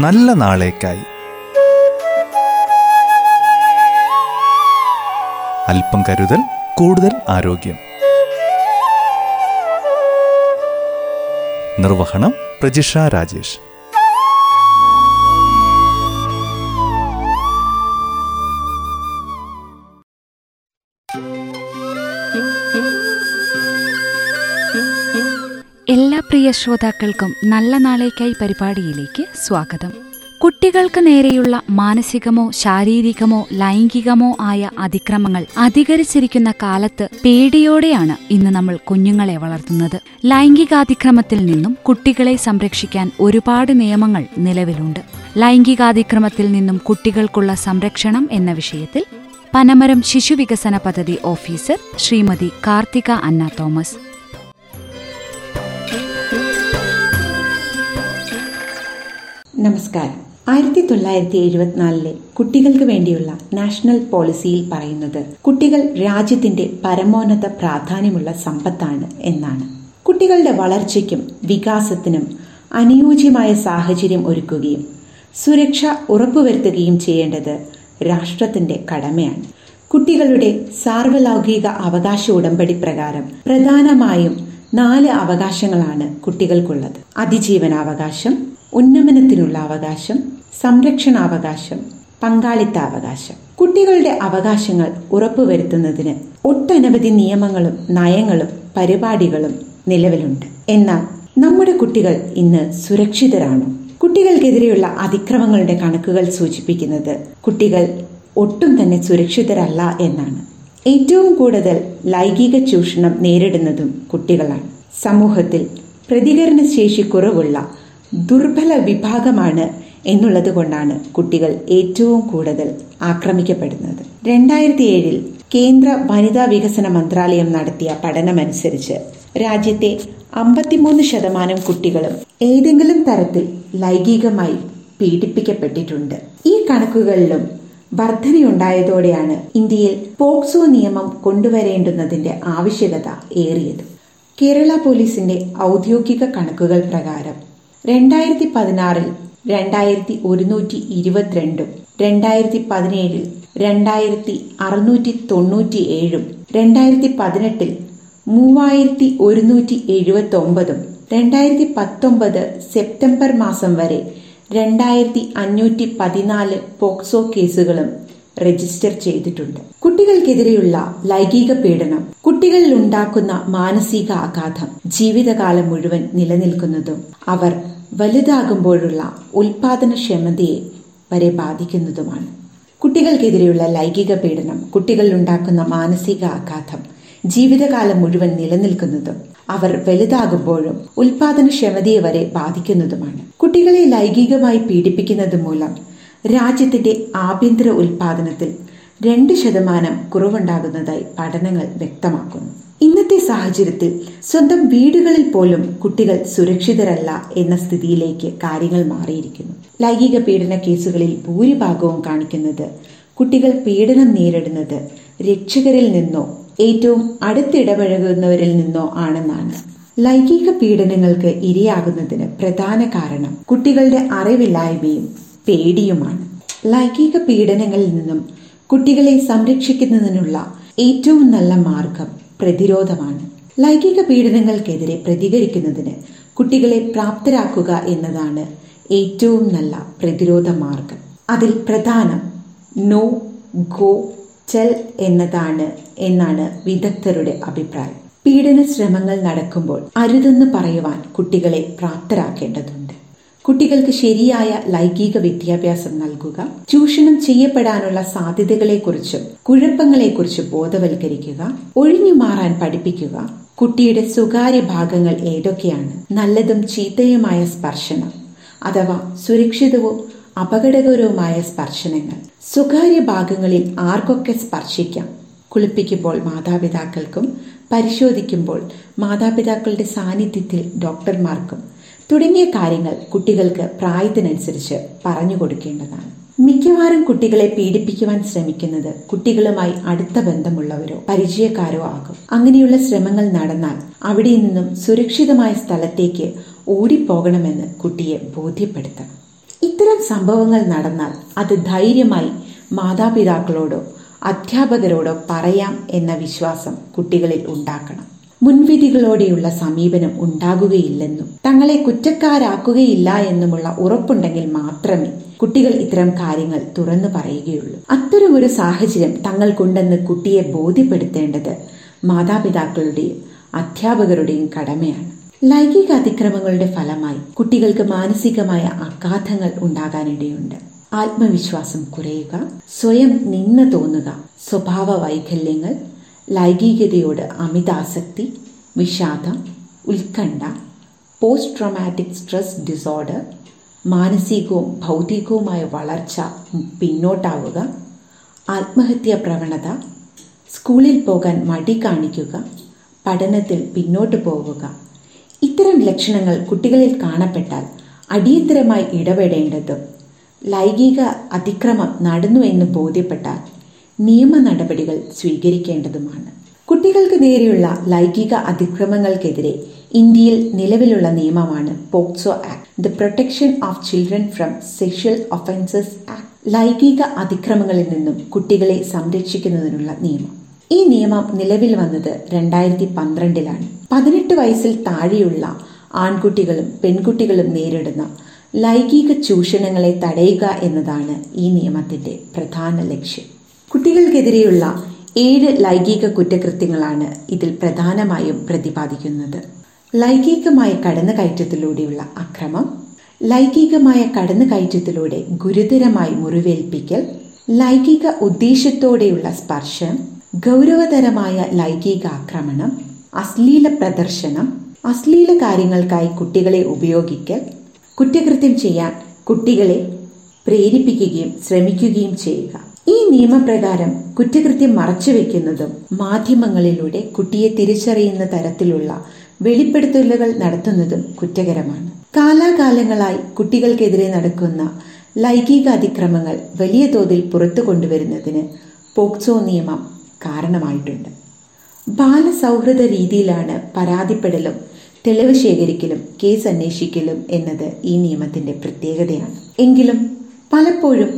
നല്ല നാളേക്കായി. അല്പം കരുതൽ കൂടുതൽ ആരോഗ്യം. നിർവഹണം പ്രജിഷ രാജേഷ്. എല്ലാ പ്രിയ ശ്രോതാക്കൾക്കും നല്ല നാളേക്കായി പരിപാടിയിലേക്ക് സ്വാഗതം. കുട്ടികൾക്ക് നേരെയുള്ള മാനസികമോ ശാരീരികമോ ലൈംഗികമോ ആയ അതിക്രമങ്ങൾ അധികരിച്ചിരിക്കുന്ന കാലത്ത് പേടിയോടെയാണ് ഇന്ന് നമ്മൾ കുഞ്ഞുങ്ങളെ വളർത്തുന്നത്. ലൈംഗികാതിക്രമത്തിൽ നിന്നും കുട്ടികളെ സംരക്ഷിക്കാൻ ഒരുപാട് നിയമങ്ങൾ നിലവിലുണ്ട്. ലൈംഗികാതിക്രമത്തിൽ നിന്നും കുട്ടികൾക്കുള്ള സംരക്ഷണം എന്ന വിഷയത്തിൽ പനമരം ശിശുവികസന പദ്ധതി ഓഫീസർ ശ്രീമതി കാർത്തിക അന്ന തോമസ് നമസ്കാരം. ആയിരത്തി തൊള്ളായിരത്തി എഴുപത്തിനാലിലെ കുട്ടികൾക്ക് വേണ്ടിയുള്ള നാഷണൽ പോളിസിയിൽ പറയുന്നത് കുട്ടികൾ രാജ്യത്തിന്റെ പരമോന്നത പ്രാധാന്യമുള്ള സമ്പത്താണ് എന്നാണ്. കുട്ടികളുടെ വളർച്ചയ്ക്കും വികാസത്തിനും അനുയോജ്യമായ സാഹചര്യം ഒരുക്കുകയും സുരക്ഷ ഉറപ്പുവരുത്തുകയും ചെയ്യേണ്ടത് രാഷ്ട്രത്തിന്റെ കടമയാണ്. കുട്ടികളുടെ സാർവലൗകിക അവകാശ ഉടമ്പടി പ്രകാരം പ്രധാനമായും നാല് അവകാശങ്ങളാണ് കുട്ടികൾക്കുള്ളത്. അതിജീവനാവകാശം ഉന്നമനത്തിനുള്ള അവകാശം സംരക്ഷണാവകാശം പങ്കാളിത്താവകാശം. കുട്ടികളുടെ അവകാശങ്ങൾ ഉറപ്പുവരുത്തുന്നതിന് ഒട്ടനവധി നിയമങ്ങളും നയങ്ങളും പരിപാടികളും നിലവിലുണ്ട്. എന്നാൽ നമ്മുടെ കുട്ടികൾ ഇന്ന് സുരക്ഷിതരാണോ? കുട്ടികൾക്കെതിരെയുള്ള അതിക്രമങ്ങളുടെ കണക്കുകൾ സൂചിപ്പിക്കുന്നത് കുട്ടികൾ ഒട്ടും തന്നെ സുരക്ഷിതരല്ല എന്നാണ്. ഏറ്റവും കൂടുതൽ ലൈംഗിക ചൂഷണം നേരിടുന്നതും കുട്ടികളാണ്. സമൂഹത്തിൽ പ്രതികരണശേഷി കുറവുള്ള ദുർബല വിഭാഗമാണ് എന്നുള്ളത് കൊണ്ടാണ് കുട്ടികൾ ഏറ്റവും കൂടുതൽ ആക്രമിക്കപ്പെടുന്നത്. രണ്ടായിരത്തി ഏഴിൽ കേന്ദ്ര വനിതാ വികസന മന്ത്രാലയം നടത്തിയ പഠനമനുസരിച്ച് രാജ്യത്തെ അമ്പത്തിമൂന്ന് ശതമാനം കുട്ടികളും ഏതെങ്കിലും തരത്തിൽ ലൈംഗികമായി പീഡിപ്പിക്കപ്പെട്ടിട്ടുണ്ട്. ഈ കണക്കുകളിലും വർധനയുണ്ടായതോടെയാണ് ഇന്ത്യയിൽ പോക്സോ നിയമം കൊണ്ടുവരേണ്ടുന്നതിന്റെ ആവശ്യകത ഏറിയത്. കേരള പോലീസിന്റെ ഔദ്യോഗിക കണക്കുകൾ പ്രകാരം രണ്ടായിരത്തി പതിനാറിൽ രണ്ടായിരത്തി ഒരുന്നൂറ്റി ഇരുപത്തിരണ്ടും രണ്ടായിരത്തി പതിനേഴിൽ രണ്ടായിരത്തി അറുന്നൂറ്റി തൊണ്ണൂറ്റി ഏഴും രണ്ടായിരത്തി പതിനെട്ടിൽ മൂവായിരത്തി ഒരുന്നൂറ്റി എഴുപത്തി ഒമ്പതും രണ്ടായിരത്തി പത്തൊമ്പത് സെപ്റ്റംബർ മാസം വരെ രണ്ടായിരത്തി അഞ്ഞൂറ്റി പതിനാല് പോക്സോ കേസുകളും രജിസ്റ്റർ ചെയ്തിട്ടുണ്ട്. കുട്ടികൾക്കെതിരെയുള്ള ലൈംഗിക പീഡനം കുട്ടികളിൽ ഉണ്ടാക്കുന്ന മാനസിക ആഘാതം ജീവിതകാലം മുഴുവൻ നിലനിൽക്കുന്നതും അവർ വലുതാകുമ്പോഴുള്ള ഉൽപാദനക്ഷമതയെ വരെ ബാധിക്കുന്നതുമാണ്. കുട്ടികൾക്കെതിരെയുള്ള ലൈംഗിക പീഡനം കുട്ടികളിൽ ഉണ്ടാക്കുന്ന മാനസിക ആഘാതം ജീവിതകാലം മുഴുവൻ നിലനിൽക്കുന്നതും അവർ വലുതാകുമ്പോഴും ഉൽപാദനക്ഷമതയെ വരെ ബാധിക്കുന്നതുമാണ്. കുട്ടികളെ ലൈംഗികമായി പീഡിപ്പിക്കുന്നത് മൂലം രാജ്യത്തിന്റെ ആഭ്യന്തര ഉൽപാദനത്തിൽ രണ്ട് ശതമാനം കുറവുണ്ടാകുന്നതായി പഠനങ്ങൾ വ്യക്തമാക്കുന്നു. ഇന്നത്തെ സാഹചര്യത്തിൽ സ്വന്തം വീടുകളിൽ പോലും കുട്ടികൾ സുരക്ഷിതരല്ല എന്ന സ്ഥിതിയിലേക്ക് കാര്യങ്ങൾ മാറിയിരിക്കുന്നു. ലൈംഗിക പീഡന കേസുകളിൽ ഭൂരിഭാഗവും കാണിക്കുന്നത് കുട്ടികൾ പീഡനം നേരിടുന്നത് രക്ഷകരിൽ നിന്നോ ഏറ്റവും അടുത്തിടപഴകുന്നവരിൽ നിന്നോ ആണെന്നാണ്. ലൈംഗിക പീഡനങ്ങൾക്ക് ഇരയാകുന്നതിന് പ്രധാന കാരണം കുട്ടികളുടെ അറിവില്ലായ്മയും പേടിയുമാണ്. ലൈംഗിക പീഡനങ്ങളിൽ നിന്നും കുട്ടികളെ സംരക്ഷിക്കുന്നതിനുള്ള ഏറ്റവും നല്ല മാർഗം പ്രതിരോധമാണ്. ലൈംഗിക പീഡനങ്ങൾക്കെതിരെ പ്രതികരിക്കുന്നതിന് കുട്ടികളെ പ്രാപ്തരാക്കുക എന്നതാണ് ഏറ്റവും നല്ല പ്രതിരോധ മാർഗം. അതിൽ പ്രധാനം നോ ഗോ ടെൽ എന്നതാണ് എന്നാണ് വിദഗ്ധരുടെ അഭിപ്രായം. പീഡന ശ്രമങ്ങൾ നടക്കുമ്പോൾ അരുതെന്ന് പറയുവാൻ കുട്ടികളെ പ്രാപ്തരാക്കേണ്ടതുണ്ട്. കുട്ടികൾക്ക് ശരിയായ ലൈംഗിക വിദ്യാഭ്യാസം നൽകുക ചൂഷണം ചെയ്യപ്പെടാനുള്ള സാധ്യതകളെക്കുറിച്ചും കുഴപ്പങ്ങളെക്കുറിച്ചും ബോധവൽക്കരിക്കുക ഒഴിഞ്ഞു മാറാൻ പഠിപ്പിക്കുക. കുട്ടിയുടെ സ്വകാര്യ ഭാഗങ്ങൾ ഏതൊക്കെയാണ്? നല്ലതും ചീത്തയുമായ സ്പർശനം അഥവാ സുരക്ഷിതവും അപകടകരവുമായ സ്പർശനങ്ങൾ. സ്വകാര്യ ഭാഗങ്ങളിൽ ആർക്കൊക്കെ സ്പർശിക്കാം? കുളിപ്പിക്കുമ്പോൾ മാതാപിതാക്കൾക്കും പരിശോധിക്കുമ്പോൾ മാതാപിതാക്കളുടെ സാന്നിധ്യത്തിൽ ഡോക്ടർമാർക്കും തുടങ്ങിയ കാര്യങ്ങൾ കുട്ടികൾക്ക് പ്രായത്തിനനുസരിച്ച് പറഞ്ഞു കൊടുക്കേണ്ടതാണ്. മിക്കവാറും കുട്ടികളെ പീഡിപ്പിക്കുവാൻ ശ്രമിക്കുന്നത് കുട്ടികളുമായി അടുത്ത ബന്ധമുള്ളവരോ പരിചയക്കാരോ ആകും. അങ്ങനെയുള്ള ശ്രമങ്ങൾ നടന്നാൽ അവിടെ നിന്നും സുരക്ഷിതമായ സ്ഥലത്തേക്ക് ഓടിപ്പോകണമെന്ന് കുട്ടിയെ ബോധ്യപ്പെടുത്തണം ഇത്തരം സംഭവങ്ങൾ നടന്നാൽ അത് ധൈര്യമായി മാതാപിതാക്കളോടോ അധ്യാപകരോടോ പറയാം എന്ന വിശ്വാസം കുട്ടികളിൽ ഉണ്ടാക്കണം. മുൻവിധികളോടെയുള്ള സമീപനം ഉണ്ടാകുകയില്ലെന്നും തങ്ങളെ കുറ്റക്കാരാക്കുകയില്ല എന്നുമുള്ള ഉറപ്പുണ്ടെങ്കിൽ മാത്രമേ കുട്ടികൾ ഇത്തരം കാര്യങ്ങൾ തുറന്നു പറയുകയുള്ളൂ. അത്തരം ഒരു സാഹചര്യം തങ്ങൾക്കുണ്ടെന്ന് കുട്ടിയെ ബോധ്യപ്പെടുത്തേണ്ടത് മാതാപിതാക്കളുടെയും അധ്യാപകരുടെയും കടമയാണ്. ലൈംഗിക അതിക്രമങ്ങളുടെ ഫലമായി കുട്ടികൾക്ക് മാനസികമായ ആഘാതങ്ങൾ ഉണ്ടാകാനിടയുണ്ട്. ആത്മവിശ്വാസം കുറയുക സ്വയം നിന്ന തോന്നുക സ്വഭാവ വൈകല്യങ്ങൾ ലൈംഗികതയോട് അമിതാസക്തി വിഷാദം ഉത്കണ്ഠ പോസ്റ്റ് ട്രോമാറ്റിക് സ്ട്രെസ് ഡിസോർഡർ മാനസികവും ഭൗതികവുമായ വളർച്ച പിന്നോട്ടാവുക ആത്മഹത്യാ പ്രവണത സ്കൂളിൽ പോകാൻ മടി കാണിക്കുക പഠനത്തിൽ പിന്നോട്ട് പോവുക. ഇത്തരം ലക്ഷണങ്ങൾ കുട്ടികളിൽ കാണപ്പെട്ടാൽ അടിയന്തരമായി ഇടപെടേണ്ടതും ലൈംഗിക അതിക്രമം നടന്നു എന്ന് ബോധ്യപ്പെട്ടാൽ നിയമ നടപടികൾ സ്വീകരിക്കേണ്ടതുമാണ്. കുട്ടികൾക്ക് നേരെയുള്ള ലൈംഗിക അതിക്രമങ്ങൾക്കെതിരെ ഇന്ത്യയിൽ നിലവിലുള്ള നിയമമാണ് POCSO act the protection of children from sexual offences act. ലൈംഗിക അതിക്രമങ്ങളിൽ നിന്നും കുട്ടികളെ സംരക്ഷിക്കുന്നതിനുള്ള നിയമം. ഈ നിയമം നിലവിൽ വന്നത് രണ്ടായിരത്തി പന്ത്രണ്ടിലാണ് പതിനെട്ട് വയസ്സിൽ താഴെയുള്ള ആൺകുട്ടികളും പെൺകുട്ടികളും നേരിടുന്ന ലൈംഗിക ചൂഷണങ്ങളെ തടയുക എന്നതാണ് ഈ നിയമത്തിന്റെ പ്രധാന ലക്ഷ്യം. കുട്ടികൾക്കെതിരെയുള്ള ഏഴ് ലൈംഗിക കുറ്റകൃത്യങ്ങളാണ് ഇതിൽ പ്രധാനമായും പ്രതിപാദിക്കുന്നത്. ലൈംഗികമായ കടന്നുകയറ്റത്തിലൂടെയുള്ള അക്രമം ലൈംഗികമായ കടന്നുകയറ്റത്തിലൂടെ ഗുരുതരമായി മുറിവേൽപ്പിക്കൽ ലൈംഗിക ഉദ്ദേശത്തോടെയുള്ള സ്പർശം ഗൗരവതരമായ ലൈംഗിക ആക്രമണം അശ്ലീല പ്രദർശനം അശ്ലീല കാര്യങ്ങൾക്കായി കുട്ടികളെ ഉപയോഗിക്കൽ കുറ്റകൃത്യം ചെയ്യാൻ കുട്ടികളെ പ്രേരിപ്പിക്കുകയും ശ്രമിക്കുകയും ചെയ്യുക. ഈ നിയമപ്രകാരം കുറ്റകൃത്യം മറച്ചുവെക്കുന്നതും മാധ്യമങ്ങളിലൂടെ കുട്ടിയെ തിരിച്ചറിയുന്ന തരത്തിലുള്ള വെളിപ്പെടുത്തലുകൾ നടത്തുന്നതും കുറ്റകരമാണ്. കാലാകാലങ്ങളായി കുട്ടികൾക്കെതിരെ നടക്കുന്ന ലൈംഗിക അതിക്രമങ്ങൾ വലിയ തോതിൽ പുറത്തു കൊണ്ടുവരുന്നതിന് പോക്സോ നിയമം കാരണമായിട്ടുണ്ട്. ബാലസൗഹൃദ രീതിയിലാണ് പരാതിപ്പെടലും തെളിവ് ശേഖരിക്കലും കേസ് അന്വേഷിക്കലും എന്നത് ഈ നിയമത്തിന്റെ പ്രത്യേകതയാണ്. എങ്കിലും പലപ്പോഴും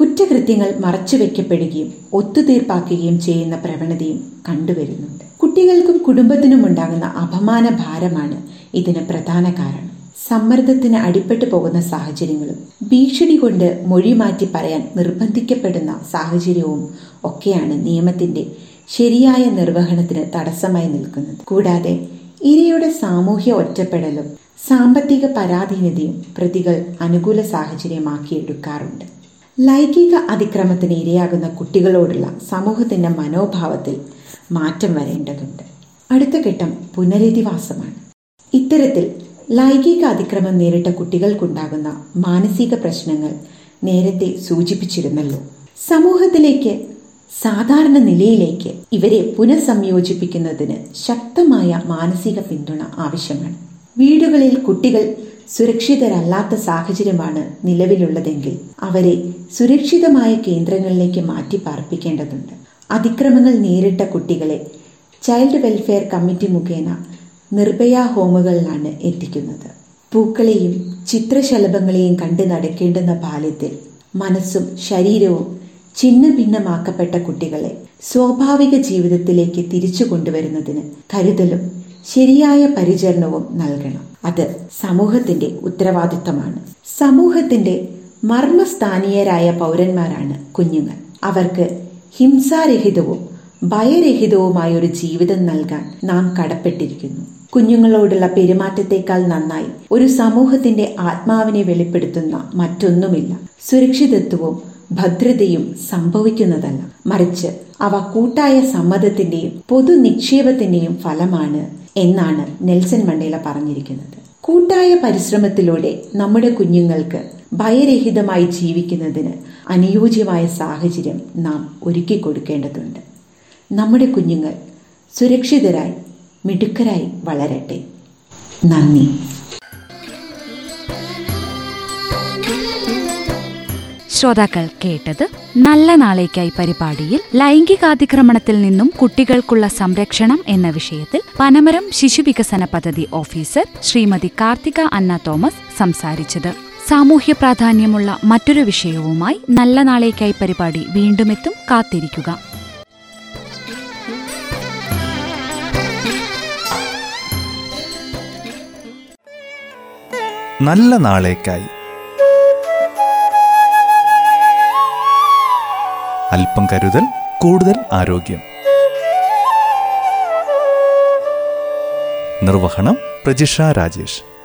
കുറ്റകൃത്യങ്ങൾ മറച്ചുവെക്കപ്പെടുകയും ഒത്തുതീർപ്പാക്കുകയും ചെയ്യുന്ന പ്രവണതയും കണ്ടുവരുന്നുണ്ട്. കുട്ടികൾക്കും കുടുംബത്തിനും ഉണ്ടാകുന്ന അപമാന ഭാരമാണ് ഇതിന് പ്രധാന കാരണം. സമ്മർദ്ദത്തിന് അടിപ്പെട്ടു പോകുന്ന സാഹചര്യങ്ങളും ഭീഷണി കൊണ്ട് മൊഴി മാറ്റി പറയാൻ നിർബന്ധിക്കപ്പെടുന്ന സാഹചര്യവും ഒക്കെയാണ് നിയമത്തിന്റെ ശരിയായ നിർവഹണത്തിന് തടസ്സമായി നിൽക്കുന്നത്. കൂടാതെ ഇരയുടെ സാമൂഹ്യ ഒറ്റപ്പെടലും സാമ്പത്തിക പരാധീനതയും പ്രതികൾ അനുകൂല സാഹചര്യമാക്കിയെടുക്കാറുണ്ട്. ലൈംഗിക അതിക്രമത്തിന് ഇരയാകുന്ന കുട്ടികളോടുള്ള സമൂഹത്തിന്റെ മനോഭാവത്തിൽ മാറ്റം വരേണ്ടതുണ്ട്. അടുത്ത ഘട്ടം പുനരധിവാസമാണ്. ഇത്തരത്തിൽ ലൈംഗിക അതിക്രമം നേരിട്ട കുട്ടികൾക്കുണ്ടാകുന്ന മാനസിക പ്രശ്നങ്ങൾ നേരത്തെ സൂചിപ്പിച്ചിരുന്നല്ലോ. സമൂഹത്തിലേക്ക് സാധാരണ നിലയിലേക്ക് ഇവരെ പുനഃസംയോജിപ്പിക്കുന്നതിന് ശക്തമായ മാനസിക പിന്തുണ ആവശ്യമാണ്. വീടുകളിൽ കുട്ടികൾ സുരക്ഷിതരല്ലാത്ത സാഹചര്യമാണ് നിലവിലുള്ളതെങ്കിൽ അവരെ സുരക്ഷിതമായ കേന്ദ്രങ്ങളിലേക്ക് മാറ്റി പാർപ്പിക്കേണ്ടതുണ്ട്. അതിക്രമങ്ങൾ നേരിട്ട കുട്ടികളെ ചൈൽഡ് വെൽഫെയർ കമ്മിറ്റി മുഖേന നിർഭയ ഹോമുകളിലാണ് എത്തിക്കുന്നത്. പൂക്കളെയും ചിത്രശലഭങ്ങളെയും കണ്ടു നടക്കേണ്ടുന്ന ബാല്യത്തിൽ മനസ്സും ശരീരവും ഛിന്ന ഭിന്നമാക്കപ്പെട്ട കുട്ടികളെ സ്വാഭാവിക ജീവിതത്തിലേക്ക് തിരിച്ചു കൊണ്ടുവരുന്നതിന് കരുതലും ശരിയായ പരിചരണവും നൽകണം. അത് സമൂഹത്തിന്റെ ഉത്തരവാദിത്തമാണ്. സമൂഹത്തിന്റെ മർമ്മസ്ഥാനീയരായ പൗരന്മാരാണ് കുഞ്ഞുങ്ങൾ. അവർക്ക് ഹിംസാരഹിതവും ഭയരഹിതവുമായ ഒരു ജീവിതം നൽകാൻ നാം കടപ്പെട്ടിരിക്കുന്നു. കുഞ്ഞുങ്ങളോടുള്ള പെരുമാറ്റത്തെക്കാൾ നന്നായി ഒരു സമൂഹത്തിന്റെ ആത്മാവിനെ വെളിപ്പെടുത്തുന്ന മറ്റൊന്നുമില്ല. സുരക്ഷിതത്വവും ഭദ്രതയും സംഭവിക്കുന്നതല്ല. മറിച്ച് അവ കൂട്ടായ സമ്മതത്തിന്റെയും പൊതു നിക്ഷേപത്തിന്റെയും ഫലമാണ് എന്നാണ് നെൽസൺ മണ്ടേല പറഞ്ഞിരിക്കുന്നത്. കൂട്ടായ പരിശ്രമത്തിലൂടെ നമ്മുടെ കുഞ്ഞുങ്ങൾക്ക് ഭയരഹിതമായി ജീവിക്കുന്നതിന് അനുയോജ്യമായ സാഹചര്യം നാം ഒരുക്കി കൊടുക്കേണ്ടതുണ്ട്. നമ്മുടെ കുഞ്ഞുങ്ങൾ സുരക്ഷിതരായി മിടുക്കരായി വളരട്ടെ. നന്ദി. ശ്രോതാക്കൾ കേട്ടത് നല്ല നാളേക്കായി പരിപാടിയിൽ ലൈംഗികാതിക്രമണത്തിൽ നിന്നും കുട്ടികൾക്കുള്ള സംരക്ഷണം എന്ന വിഷയത്തിൽ പനമരം ശിശുവികസന പദ്ധതി ഓഫീസർ ശ്രീമതി കാർത്തിക അന്ന തോമസ് സംസാരിച്ചത്. സാമൂഹ്യ പ്രാധാന്യമുള്ള മറ്റൊരു വിഷയവുമായി നല്ല നാളേക്കായി പരിപാടി വീണ്ടുമെത്തും കാത്തിരിക്കുക. നല്ല നാളേക്കായി. അല്പം കരുതൽ കൂടുതൽ ആരോഗ്യം. നിർവഹണം പ്രജിഷ രാജേഷ്.